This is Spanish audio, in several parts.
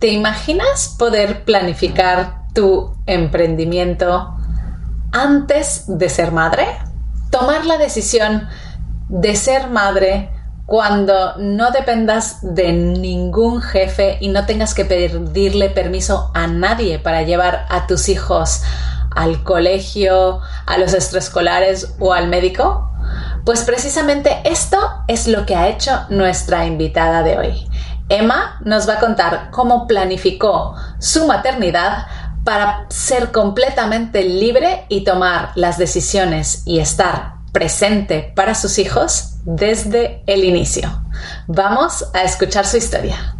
¿Te imaginas poder planificar tu emprendimiento antes de ser madre? Tomar la decisión de ser madre cuando no dependas de ningún jefe y no tengas que pedirle permiso a nadie para llevar a tus hijos al colegio, a los extraescolares o al médico? Pues precisamente esto es lo que ha hecho nuestra invitada de hoy. Emma nos va a contar cómo planificó su maternidad para ser completamente libre y tomar las decisiones y estar presente para sus hijos desde el inicio. Vamos a escuchar su historia.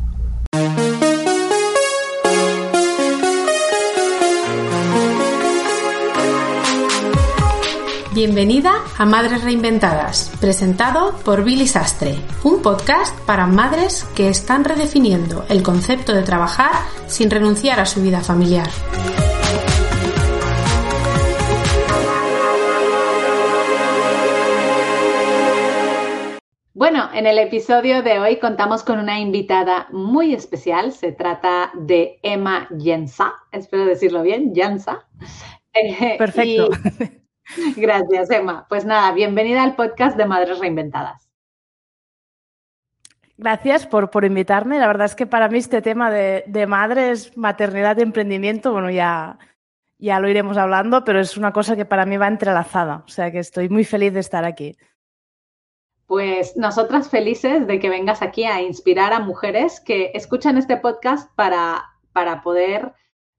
Bienvenida a Madres Reinventadas, presentado por Billy Sastre, un podcast para madres que están redefiniendo el concepto de trabajar sin renunciar a su vida familiar. Bueno, en el episodio de hoy contamos con una invitada muy especial. Se trata de Emma Jensa, espero decirlo bien, Jensa. Perfecto. Gracias, Emma. Pues nada, bienvenida al podcast de Madres Reinventadas. Gracias por, por invitarme. La verdad es que para mí este tema de, madres, maternidad y emprendimiento, bueno, ya, ya lo iremos hablando, pero es una cosa que para mí va entrelazada. O sea que estoy muy feliz de estar aquí. Pues nosotras felices de que vengas aquí a inspirar a mujeres que escuchan este podcast para, para poder,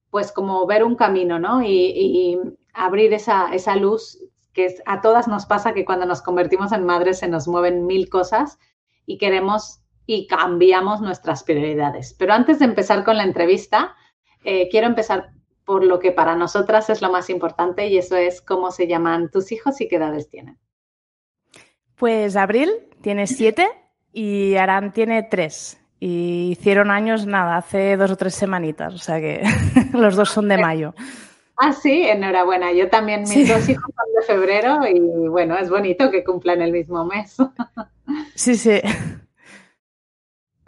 pues como ver un camino, ¿no? y abrir esa, esa luz que a todas nos pasa que cuando nos convertimos en madres se nos mueven mil cosas y queremos y cambiamos nuestras prioridades. Pero antes de empezar con la entrevista, eh, quiero empezar por lo que para nosotras es lo más importante y eso es cómo se llaman tus hijos y qué edades tienen. Pues Abril tiene siete y Arán tiene tres. Y hicieron años, nada, hace dos o tres semanitas, o sea que los dos son de mayo. Ah, sí, enhorabuena. Yo también, mis dos hijos son de febrero y bueno, es bonito que cumplan el mismo mes. Sí, sí.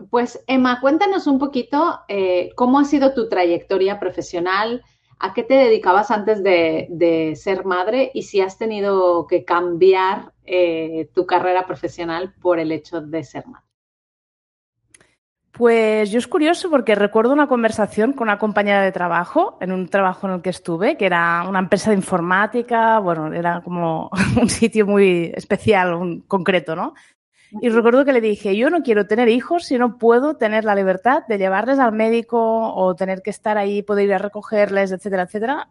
Pues Emma, cuéntanos un poquito eh, cómo ha sido tu trayectoria profesional, a qué te dedicabas antes de, ser madre y si has tenido que cambiar eh, tu carrera profesional por el hecho de ser madre. Pues yo es curioso porque recuerdo una conversación con una compañera de trabajo, en un trabajo en el que estuve, que era una empresa de informática, bueno, era como un sitio muy especial, un concreto, ¿no? Y recuerdo que le dije, yo no quiero tener hijos si no puedo tener la libertad de llevarles al médico o tener que estar ahí, poder ir a recogerles, etcétera, etcétera,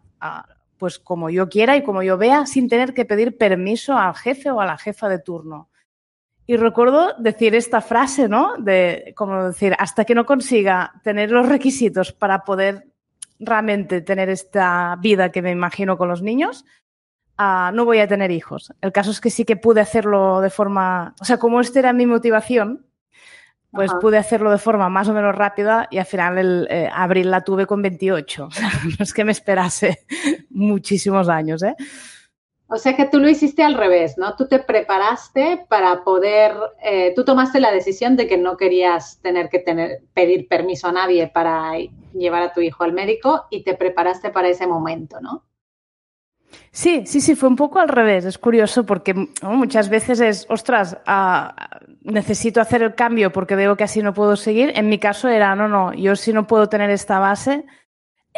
pues como yo quiera y como yo vea, sin tener que pedir permiso al jefe o a la jefa de turno. Y recuerdo decir esta frase, ¿no? De, como decir, hasta que no consiga tener los requisitos para poder realmente tener esta vida que me imagino con los niños, uh, no voy a tener hijos. El caso es que sí que pude hacerlo de forma, o sea, como esta era mi motivación, pues pude hacerlo de forma más o menos rápida y al final el eh, abril la tuve con 28. O sea, no es que me esperase muchísimos años, ¿eh? O sea que tú lo hiciste al revés, ¿no? Tú te preparaste para poder, eh, tú tomaste la decisión de que no querías tener que tener, pedir permiso a nadie para llevar a tu hijo al médico y te preparaste para ese momento, ¿no? Sí, sí, sí, fue un poco al revés. Es curioso porque muchas veces es, ostras, ah, necesito hacer el cambio porque veo que así no puedo seguir. En mi caso era, no, no, yo si no puedo tener esta base,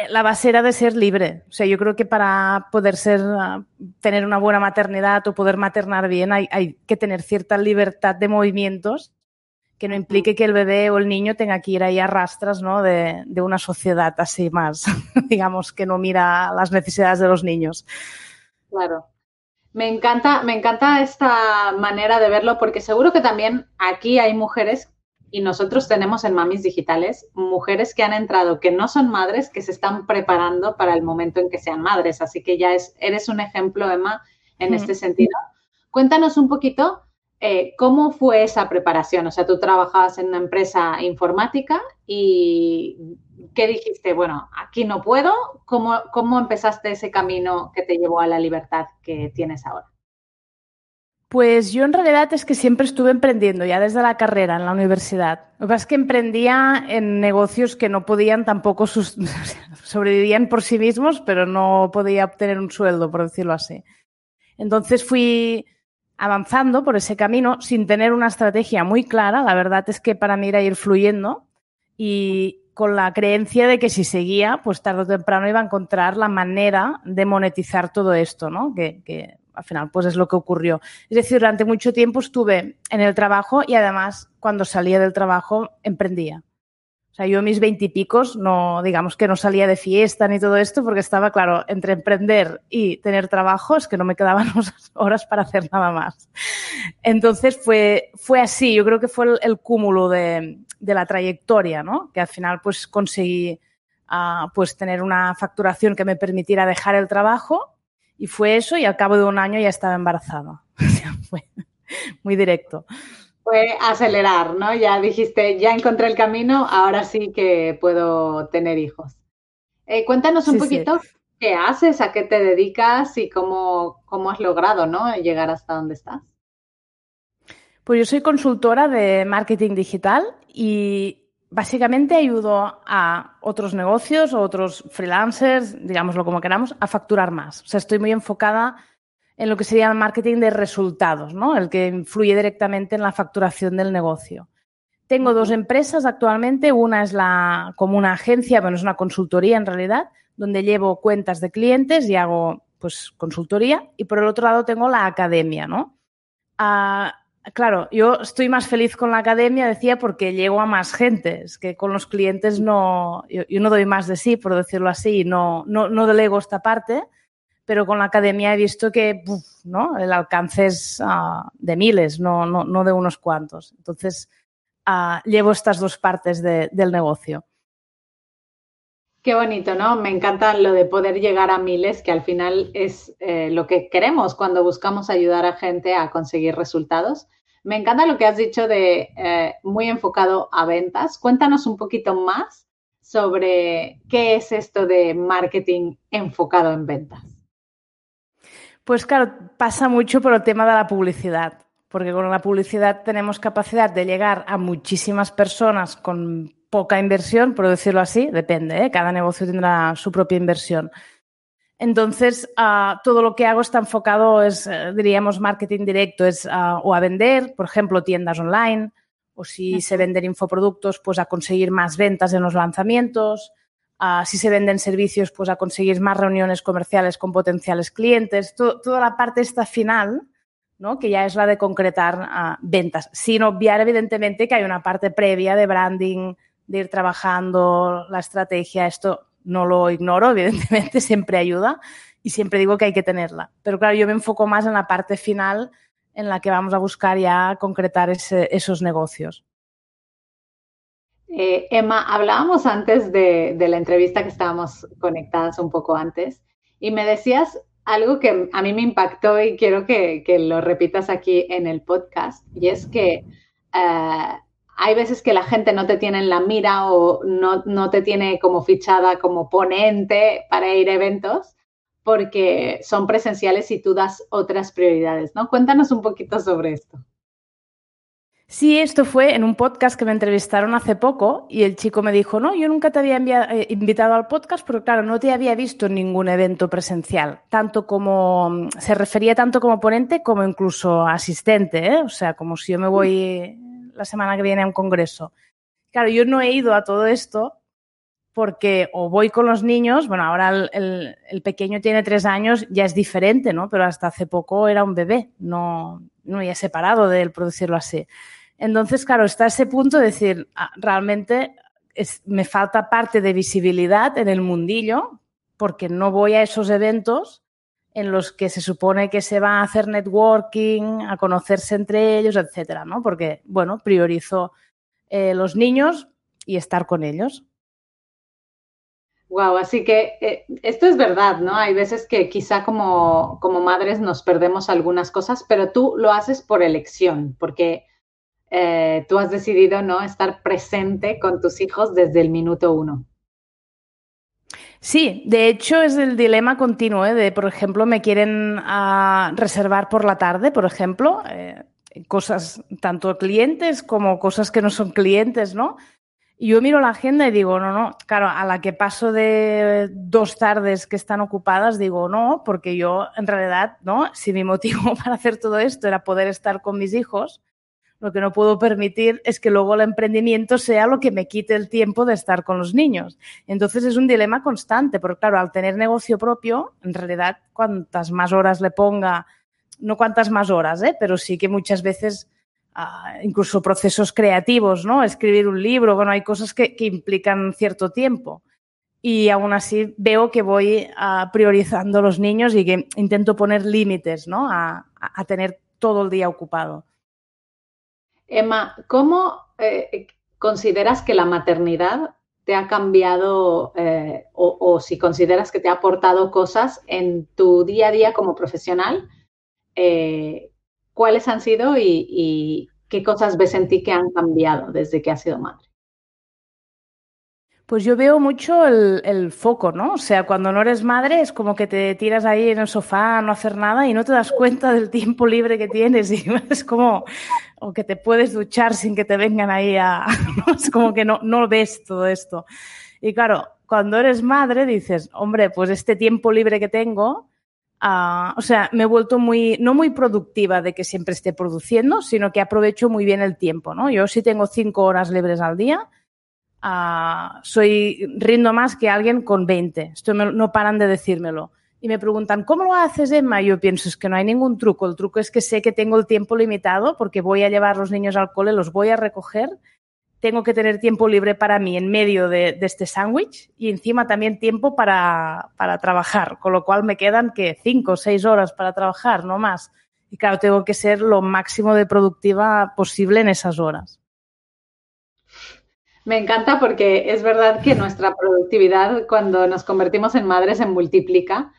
la base era de ser libre. O sea, yo creo que para poder ser, ah, tener una buena maternidad o poder maternar bien hay, que tener cierta libertad de movimientos que no implique que el bebé o el niño tenga que ir ahí a rastras ¿no? de, de una sociedad así más, digamos, que no mira las necesidades de los niños. Claro. Me encanta, me encanta esta manera de verlo porque seguro que también aquí hay mujeres y nosotros tenemos en Mamis Digitales mujeres que han entrado, que no son madres, que se están preparando para el momento en que sean madres. Así que ya es, eres un ejemplo, Emma, en este sentido. Cuéntanos un poquito eh, cómo fue esa preparación. O sea, tú trabajabas en una empresa informática y ¿qué dijiste? Bueno, aquí no puedo. ¿Cómo, cómo empezaste ese camino que te llevó a la libertad que tienes ahora? Pues yo en realidad es que siempre estuve emprendiendo, ya desde la carrera, en la universidad. Lo que pasa es que emprendía en negocios que no podían tampoco, sus, sobrevivían por sí mismos, pero no podía obtener un sueldo, por decirlo así. Entonces fui avanzando por ese camino sin tener una estrategia muy clara. La verdad es que para mí era ir fluyendo y con la creencia de que si seguía, pues tarde o temprano iba a encontrar la manera de monetizar todo esto, ¿no? Que, al final pues es lo que ocurrió. Es decir, durante mucho tiempo estuve en el trabajo y además cuando salía del trabajo emprendía. O sea, yo mis veintipicos no, digamos que no salía de fiesta ni todo esto porque estaba, claro, entre emprender y tener trabajo es que no me quedaban horas para hacer nada más. Entonces fue, fue así, yo creo que fue el, cúmulo de, de, la trayectoria, ¿no? Que al final pues conseguí uh, pues tener una facturación que me permitiera dejar el trabajo y fue eso y al cabo de un año ya estaba embarazada. O sea, fue muy directo. Fue acelerar, ¿no? Ya dijiste, ya encontré el camino, ahora sí que puedo tener hijos. Eh, cuéntanos un sí, poquito sí. qué haces, a qué te dedicas y cómo, cómo has logrado, ¿no? Llegar hasta donde estás. Pues yo soy consultora de marketing digital y básicamente ayudo a otros negocios o otros freelancers, digámoslo como queramos, a facturar más. O sea, estoy muy enfocada en lo que sería el marketing de resultados, ¿no? El que influye directamente en la facturación del negocio. Tengo dos empresas actualmente. Una es la, como una agencia, bueno, es una consultoría en realidad, donde llevo cuentas de clientes y hago pues consultoría. Y por el otro lado tengo la academia, ¿no? Uh, Claro, yo estoy más feliz con la academia, decía, porque llego a más gente. Es que con los clientes no, yo, yo no doy más de sí, por decirlo así, no, no, no delego esta parte, pero con la academia he visto que ¿no? el alcance es uh, de miles, no, no, no, de unos cuantos. Entonces, uh, llevo estas dos partes de, del negocio. Qué bonito, ¿no? Me encanta lo de poder llegar a miles, que al final es eh, lo que queremos cuando buscamos ayudar a gente a conseguir resultados. Me encanta lo que has dicho de eh, muy enfocado a ventas. Cuéntanos un poquito más sobre qué es esto de marketing enfocado en ventas. Pues claro, pasa mucho por el tema de la publicidad, porque con la publicidad tenemos capacidad de llegar a muchísimas personas con poca inversión, por decirlo así, depende, ¿eh? cada negocio tendrá su propia inversión. Entonces, uh, todo lo que hago está enfocado, es, uh, diríamos, marketing directo, es uh, o a vender, por ejemplo, tiendas online, o si uh -huh. se venden infoproductos, pues a conseguir más ventas en los lanzamientos, si se venden servicios, pues a conseguir más reuniones comerciales con potenciales clientes, toda la parte esta final, ¿no? que ya es la de concretar ventas, sin obviar, evidentemente, que hay una parte previa de branding, de ir trabajando la estrategia, esto no lo ignoro, evidentemente, siempre ayuda y siempre digo que hay que tenerla. Pero claro, yo me enfoco más en la parte final en la que vamos a buscar ya concretar esos negocios. Eh, Emma, hablábamos antes de, la entrevista que estábamos conectadas un poco antes y me decías algo que a mí me impactó y quiero que, que lo repitas aquí en el podcast y es que uh, hay veces que la gente no te tiene en la mira o no, no, te tiene como fichada como ponente para ir a eventos porque son presenciales y tú das otras prioridades, ¿no? Cuéntanos un poquito sobre esto. Sí, esto fue en un podcast que me entrevistaron hace poco y el chico me dijo, no, yo nunca te había enviado, eh, invitado al podcast, pero claro, no te había visto en ningún evento presencial, tanto como, se refería tanto como ponente como incluso asistente, ¿eh? o sea, como si yo me voy la semana que viene a un congreso. Claro, yo no he ido a todo esto porque o voy con los niños, bueno, ahora el, pequeño tiene tres años, ya es diferente, ¿no? Pero hasta hace poco era un bebé, no, no había separado de él, así. Entonces, claro, está ese punto de decir, ah, realmente es, me falta parte de visibilidad en el mundillo porque no voy a esos eventos en los que se supone que se va a hacer networking, a conocerse entre ellos, etcétera, ¿no? Porque, bueno, priorizo eh, los niños y estar con ellos. Wow, así que eh, esto es verdad, ¿no? Hay veces que quizá como, como madres nos perdemos algunas cosas, pero tú lo haces por elección, porque eh, tú has decidido, ¿no? Estar presente con tus hijos desde el minuto uno. Sí, de hecho es el dilema continuo ¿eh? de, por ejemplo, me quieren uh, reservar por la tarde, por ejemplo, eh, cosas tanto clientes como cosas que no son clientes, ¿no? Y yo miro la agenda y digo, no, no, claro, a la que paso de dos tardes que están ocupadas, digo, no, porque yo en realidad, ¿no? Si mi motivo para hacer todo esto era poder estar con mis hijos, lo que no puedo permitir es que luego el emprendimiento sea lo que me quite el tiempo de estar con los niños. Entonces es un dilema constante, porque claro, al tener negocio propio, en realidad, cuantas más horas le ponga, no cuantas más horas, ¿eh? pero sí que muchas veces uh, incluso procesos creativos, ¿no? Escribir un libro, bueno, hay cosas que, implican cierto tiempo. Y aún así veo que voy uh, priorizando los niños y que intento poner límites, ¿no? A tener todo el día ocupado. Emma, ¿cómo eh, consideras que la maternidad te ha cambiado eh, o, si consideras que te ha aportado cosas en tu día a día como profesional? Eh, ¿Cuáles han sido y, y, qué cosas ves en ti que han cambiado desde que has sido madre? Pues yo veo mucho el, el, foco, ¿no? O sea, cuando no eres madre es como que te tiras ahí en el sofá a no hacer nada y no te das cuenta del tiempo libre que tienes y es como, o que te puedes duchar sin que te vengan ahí a, es como que no, no ves todo esto. Y claro, cuando eres madre dices, hombre, pues este tiempo libre que tengo, uh, o sea, me he vuelto muy, no muy productiva de que siempre esté produciendo, sino que aprovecho muy bien el tiempo, ¿no? Yo sí tengo cinco horas libres al día, uh, soy, rindo más que alguien con 20. Esto me, no paran de decírmelo. Y me preguntan, ¿cómo lo haces, Emma? Yo pienso, es que no hay ningún truco. El truco es que sé que tengo el tiempo limitado porque voy a llevar los niños al cole, los voy a recoger. Tengo que tener tiempo libre para mí en medio de, de este sándwich y encima también tiempo para, para trabajar, con lo cual me quedan que cinco o seis horas para trabajar, no más. Y claro, tengo que ser lo máximo de productiva posible en esas horas. Me encanta porque es verdad que nuestra productividad cuando nos convertimos en madres se multiplica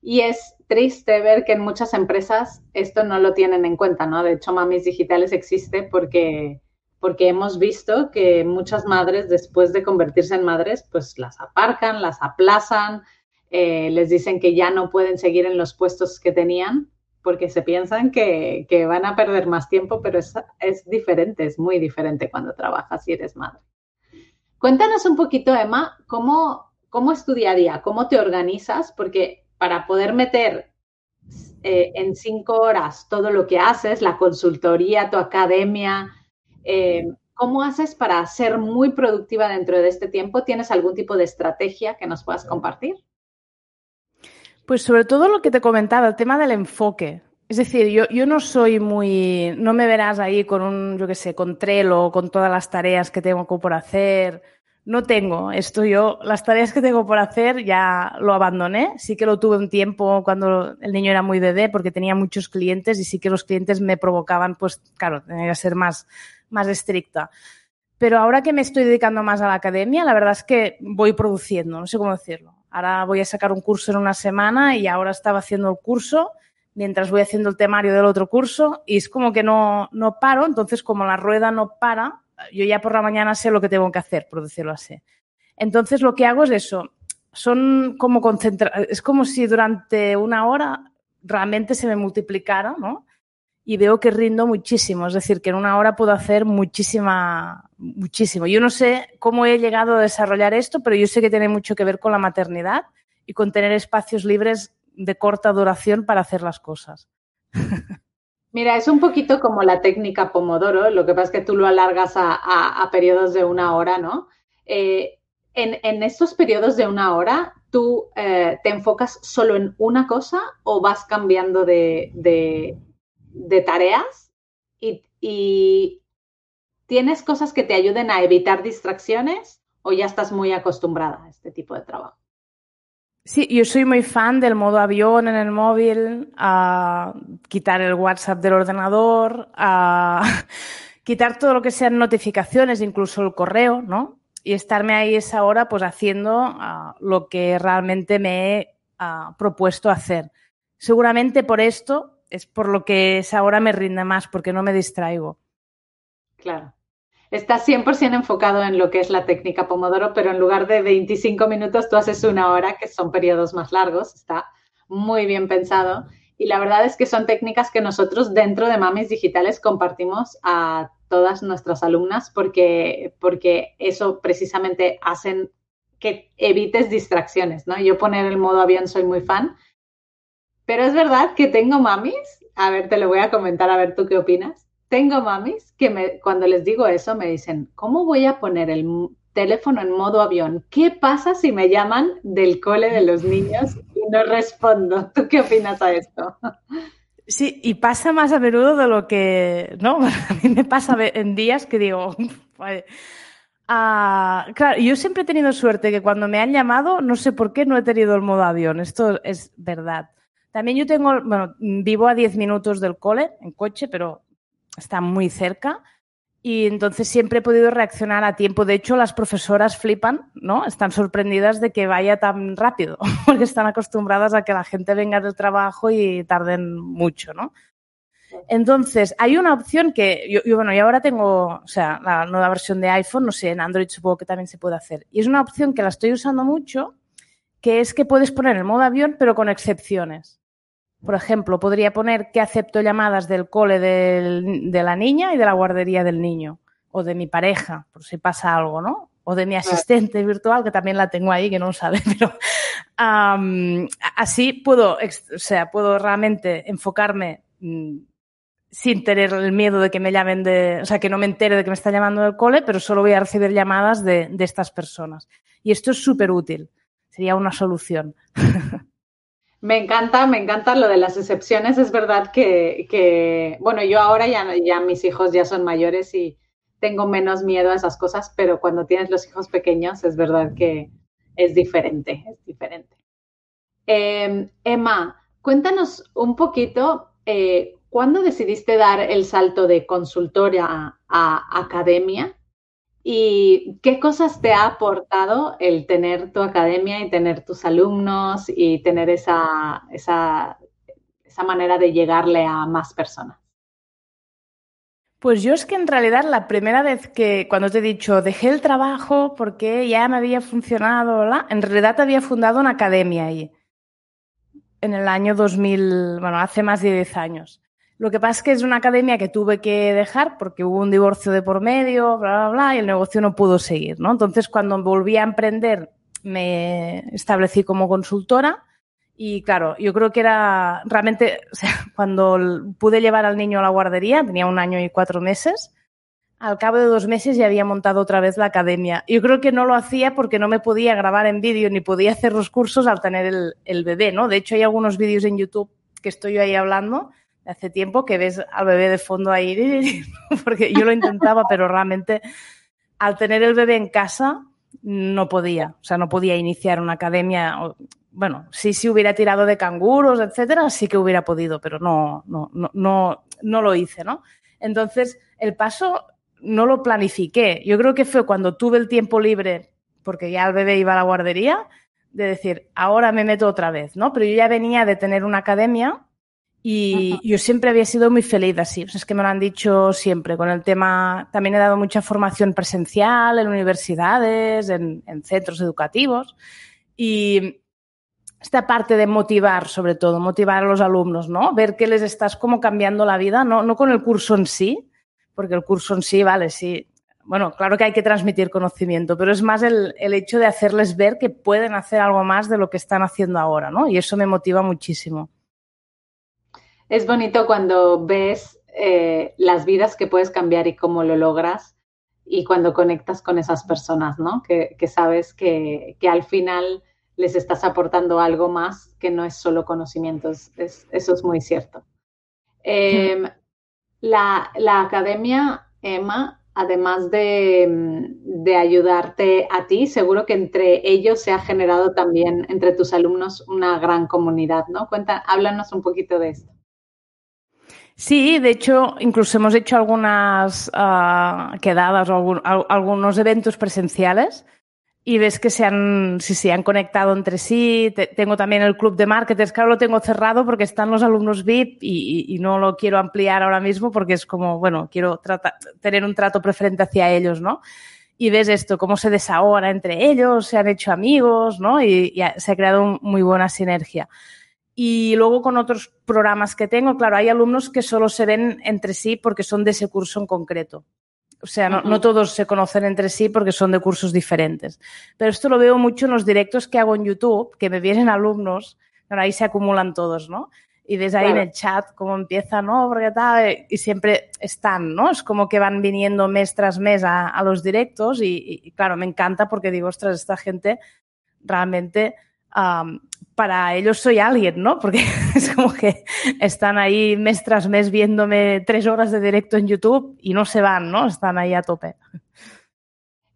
y es triste ver que en muchas empresas esto no lo tienen en cuenta, ¿no? De hecho, Mamis Digitales existe porque, porque hemos visto que muchas madres después de convertirse en madres, pues las aparcan, las aplazan, eh, les dicen que ya no pueden seguir en los puestos que tenían porque se piensan que, que van a perder más tiempo, pero es, es diferente, es muy diferente cuando trabajas y eres madre. Cuéntanos un poquito, Emma, cómo, cómo es tu día a día, cómo te organizas, porque para poder meter eh, en cinco horas todo lo que haces, la consultoría, tu academia, eh, ¿cómo haces para ser muy productiva dentro de este tiempo? ¿Tienes algún tipo de estrategia que nos puedas compartir? Pues sobre todo lo que te comentaba, el tema del enfoque. Es decir, yo, yo, no soy muy, no me verás ahí con un, yo qué sé, con Trello, con todas las tareas que tengo por hacer. No tengo esto yo, las tareas que tengo por hacer ya lo abandoné. Sí que lo tuve un tiempo cuando el niño era muy bebé porque tenía muchos clientes y sí que los clientes me provocaban, pues claro, tenía que ser más, más estricta. Pero ahora que me estoy dedicando más a la academia, la verdad es que voy produciendo, no sé cómo decirlo. Ahora voy a sacar un curso en una semana y ahora estaba haciendo el curso mientras voy haciendo el temario del otro curso y es como que no, no paro, entonces como la rueda no para, yo ya por la mañana sé lo que tengo que hacer, por decirlo así. Entonces lo que hago es eso, son como concentra es como si durante una hora realmente se me multiplicara, ¿no? Y veo que rindo muchísimo, es decir, que en una hora puedo hacer muchísima, muchísimo. Yo no sé cómo he llegado a desarrollar esto, pero yo sé que tiene mucho que ver con la maternidad y con tener espacios libres de corta duración para hacer las cosas. Mira, es un poquito como la técnica Pomodoro, lo que pasa es que tú lo alargas a, a, a periodos de una hora, ¿no? Eh, en, en, estos periodos de una hora, ¿tú eh, te enfocas solo en una cosa o vas cambiando de, de, de tareas? Y, y, tienes cosas que te ayuden a evitar distracciones o ya estás muy acostumbrada a este tipo de trabajo? Sí, yo soy muy fan del modo avión en el móvil, a quitar el WhatsApp del ordenador, a quitar todo lo que sean notificaciones, incluso el correo, ¿no? Y estarme ahí esa hora pues haciendo uh, lo que realmente me he uh, propuesto hacer. Seguramente por esto es por lo que esa hora me rinde más, porque no me distraigo. Claro. Está 100% enfocado en lo que es la técnica Pomodoro, pero en lugar de 25 minutos tú haces una hora, que son periodos más largos, está muy bien pensado. Y la verdad es que son técnicas que nosotros dentro de Mamis Digitales compartimos a todas nuestras alumnas porque, porque eso precisamente hacen que evites distracciones, ¿no? Yo poner el modo avión soy muy fan, pero es verdad que tengo mamis, a ver, te lo voy a comentar, a ver tú qué opinas. Tengo mamis que me, cuando les digo eso me dicen, ¿cómo voy a poner el teléfono en modo avión? ¿Qué pasa si me llaman del cole de los niños y no respondo? ¿Tú qué opinas a esto? Sí, y pasa más a menudo de lo que, ¿no? A mí me pasa en días que digo, ah, claro, yo siempre he tenido suerte que cuando me han llamado, no sé por qué no he tenido el modo avión, esto es verdad. También yo tengo, bueno, vivo a 10 minutos del cole en coche, pero está muy cerca y entonces siempre he podido reaccionar a tiempo. De hecho, las profesoras flipan, ¿no? Están sorprendidas de que vaya tan rápido, porque están acostumbradas a que la gente venga del trabajo y tarden mucho, ¿no? Entonces, hay una opción que yo, bueno, y ahora tengo, o sea, la nueva versión de iPhone, no sé, en Android supongo que también se puede hacer. Y es una opción que la estoy usando mucho, que es que puedes poner el modo avión, pero con excepciones. Por ejemplo, podría poner que acepto llamadas del cole de la niña y de la guardería del niño, o de mi pareja, por si pasa algo, ¿no? O de mi asistente virtual, que también la tengo ahí, que no sabe, pero así puedo, o sea, puedo realmente enfocarme mm, sin tener el miedo de que me llamen de, o sea, que no me entere de que me está llamando del cole, pero solo voy a recibir llamadas de, de estas personas. Y esto es súper útil. Sería una solución. Me encanta, me encanta lo de las excepciones. Es verdad que, bueno, yo ahora ya, ya mis hijos ya son mayores y tengo menos miedo a esas cosas, pero cuando tienes los hijos pequeños es verdad que es diferente, es diferente. Em, Emma, cuéntanos un poquito, eh, ¿cuándo decidiste dar el salto de consultora a academia? ¿Y qué cosas te ha aportado el tener tu academia y tener tus alumnos y tener esa, esa, esa manera de llegarle a más personas? Pues yo es que en realidad la primera vez que, cuando te he dicho, dejé el trabajo porque ya me había funcionado, en realidad había fundado una academia ahí, en el año 2000, bueno, hace más de 10 años. Lo que pasa es que es una academia que tuve que dejar porque hubo un divorcio de por medio, bla, bla, bla, y el negocio no pudo seguir, ¿no? Entonces, cuando volví a emprender, me establecí como consultora y claro, yo creo que era realmente, cuando pude llevar al niño a la guardería, tenía un año y cuatro meses, al cabo de dos meses ya había montado otra vez la academia. Yo creo que no lo hacía porque no me podía grabar en vídeo ni podía hacer los cursos al tener el, el bebé, ¿no? De hecho, hay algunos vídeos en YouTube que estoy yo ahí hablando hace tiempo que ves al bebé de fondo ahí, porque yo lo intentaba, pero realmente al tener el bebé en casa no podía, o sea, no podía iniciar una academia. Bueno, sí, sí hubiera tirado de canguros, etcétera, sí que hubiera podido, pero no, no, no, no, no lo hice, ¿no? Entonces, el paso no lo planifiqué. Yo creo que fue cuando tuve el tiempo libre, porque ya el bebé iba a la guardería, de decir, ahora me meto otra vez, ¿no? Pero yo ya venía de tener una academia y yo siempre había sido muy feliz así. es que me lo han dicho siempre. Con el tema, también he dado mucha formación presencial en universidades, en, centros educativos. Y esta parte de motivar, sobre todo, motivar a los alumnos, ¿no? Ver que les estás como cambiando la vida, no, no con el curso en sí, porque el curso en sí, vale, sí. Bueno, claro que hay que transmitir conocimiento, pero es más el, el hecho de hacerles ver que pueden hacer algo más de lo que están haciendo ahora, ¿no? Y eso me motiva muchísimo es bonito cuando ves eh, las vidas que puedes cambiar y cómo lo logras y cuando conectas con esas personas, ¿no? Que, sabes que, al final les estás aportando algo más que no es solo conocimientos. eso es muy cierto. Em, la, academia, Emma, además de, de, ayudarte a ti, seguro que entre ellos se ha generado también, entre tus alumnos, una gran comunidad, ¿no? Cuenta, háblanos un poquito de esto. Sí, de hecho, incluso hemos hecho algunas ah, quedadas o algunos eventos presenciales y ves que se han, sí, sí, han conectado entre sí. tengo también el club de marketers, claro, lo tengo cerrado porque están los alumnos VIP y, no lo quiero ampliar ahora mismo porque es como, bueno, quiero tener un trato preferente hacia ellos, ¿no? Y ves esto, cómo se desahoga entre ellos, se han hecho amigos, ¿no? Y, y se ha creado muy buena sinergia. Y luego con otros programas que tengo, claro, hay alumnos que solo se ven entre sí porque son de ese curso en concreto. O sea, no, todos se conocen entre sí porque son de cursos diferentes. Pero esto lo veo mucho en los directos que hago en YouTube, que me vienen alumnos, pero ahí se acumulan todos, ¿no? Y ves ahí en el chat cómo empieza, ¿no? Porque tal, y siempre están, ¿no? Es como que van viniendo mes tras mes a, los directos y, claro, me encanta porque digo, ostras, esta gente realmente para ellos soy alguien, ¿no? Porque es como que están ahí mes tras mes viéndome tres horas de directo en YouTube y no se van, ¿no? Están ahí a tope.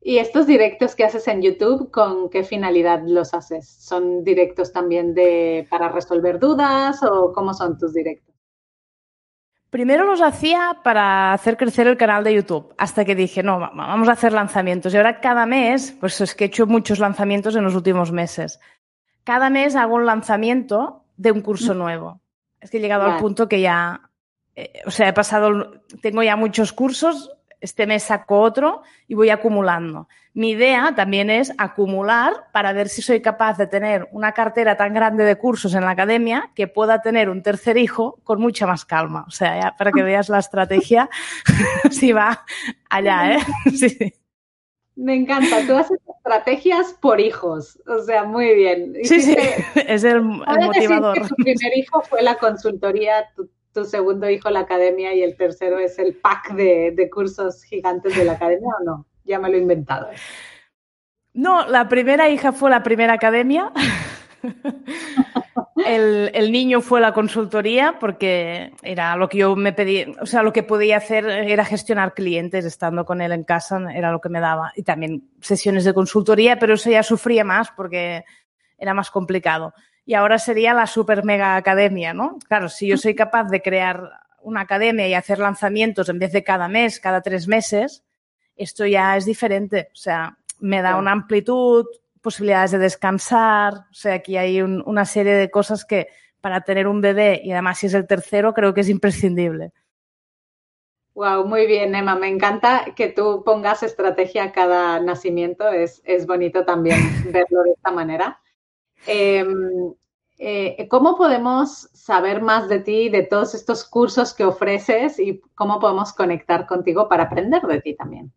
¿Y estos directos que haces en YouTube, con qué finalidad los haces? ¿Son directos también de para resolver dudas o cómo son tus directos? Primero los hacía para hacer crecer el canal de YouTube, hasta que dije, no, vamos a hacer lanzamientos. Y ahora cada mes, pues es que he hecho muchos lanzamientos en los últimos meses cada mes hago un lanzamiento de un curso mm. nuevo. Es que he llegado al punto que ya, eh, o sea, he pasado, tengo ya muchos cursos, este mes saco otro y voy acumulando. Mi idea también es acumular para ver si soy capaz de tener una cartera tan grande de cursos en la academia que pueda tener un tercer hijo con mucha más calma. O sea, ya para que veas la estrategia, si va allá, ¿eh? Sí. Me encanta. Tú haces estrategias por hijos. O sea, muy bien. Sí, sí, es el, motivador. tu primer hijo fue la consultoría, tu, segundo hijo la academia y el tercero es el pack de, de cursos gigantes de la academia o no? Ya me lo he inventado. No, la primera hija fue la primera academia. El, niño fue la consultoría porque era lo que yo me pedí, o sea, lo que podía hacer era gestionar clientes estando con él en casa, era lo que me daba. Y también sesiones de consultoría, pero eso ya sufría más porque era más complicado. Y ahora sería la super mega academia, ¿no? Claro, si yo soy capaz de crear una academia y hacer lanzamientos en vez de cada mes, cada tres meses, esto ya es diferente. O sea, me da una amplitud, posibilidades de descansar. O sea, aquí hay una serie de cosas que para tener un bebé y además si es el tercero creo que es imprescindible. Wow, muy bien, Emma. Me encanta que tú pongas estrategia a cada nacimiento. Es, es bonito también verlo de esta manera. Em, eh, ¿Cómo podemos saber más de ti, de todos estos cursos que ofreces y cómo podemos conectar contigo para aprender de ti también?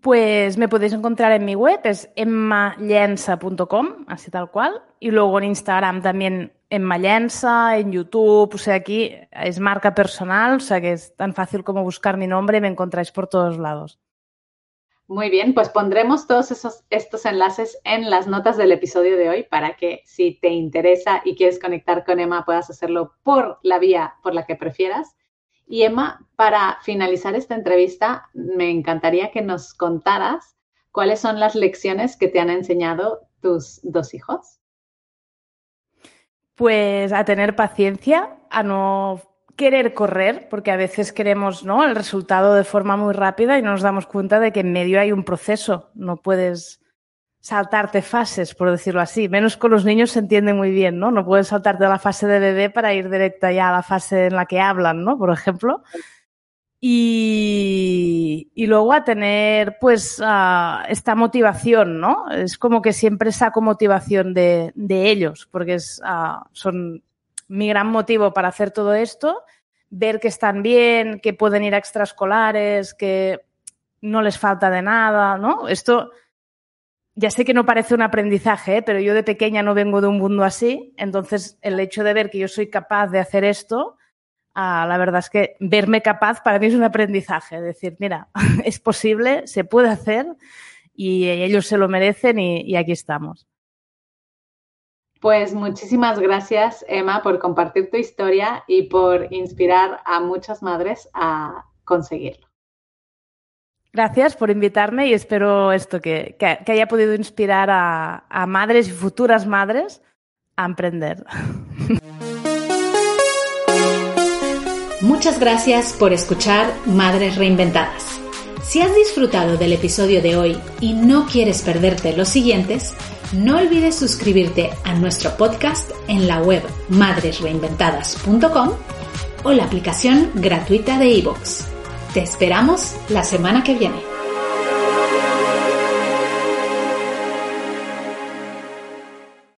Pues me podéis encontrar en mi web, es emmallensa.com, así tal cual. Y luego en Instagram también Emmallensa, en YouTube, o sea, aquí es marca personal, o sea que es tan fácil como buscar mi nombre y me encontráis por todos lados. Muy bien, pues pondremos todos esos, estos enlaces en las notas del episodio de hoy para que si te interesa y quieres conectar con Emma puedas hacerlo por la vía por la que prefieras. Y Emma, para finalizar esta entrevista, me encantaría que nos contaras cuáles son las lecciones que te han enseñado tus dos hijos. Pues a tener paciencia, a no querer correr, porque a veces queremos ¿no? el resultado de forma muy rápida y no nos damos cuenta de que en medio hay un proceso. No puedes saltarte fases, por decirlo así. Menos con los niños se entiende muy bien, ¿no? No puedes saltarte a la fase de bebé para ir directa ya a la fase en la que hablan, ¿no? Por ejemplo. Y, y luego a tener, pues, esta motivación, ¿no? Es como que siempre saco motivación de, de ellos, porque es, son mi gran motivo para hacer todo esto. Ver que están bien, que pueden ir a extraescolares, que no les falta de nada, ¿no? Esto, ya sé que no parece un aprendizaje, ¿eh? pero yo de pequeña no vengo de un mundo así, entonces el hecho de ver que yo soy capaz de hacer esto, ah, la verdad es que verme capaz para mí es un aprendizaje, decir, mira, es posible, se puede hacer y ellos se lo merecen y aquí estamos. Pues muchísimas gracias, Emma, por compartir tu historia y por inspirar a muchas madres a conseguirlo. Gracias por invitarme y espero esto que, haya podido inspirar a, madres y futuras madres a emprender. Muchas gracias por escuchar Madres Reinventadas. Si has disfrutado del episodio de hoy y no quieres perderte los siguientes, no olvides suscribirte a nuestro podcast en la web madresreinventadas.com o la aplicación gratuita de iVoox. Te esperamos la semana que viene.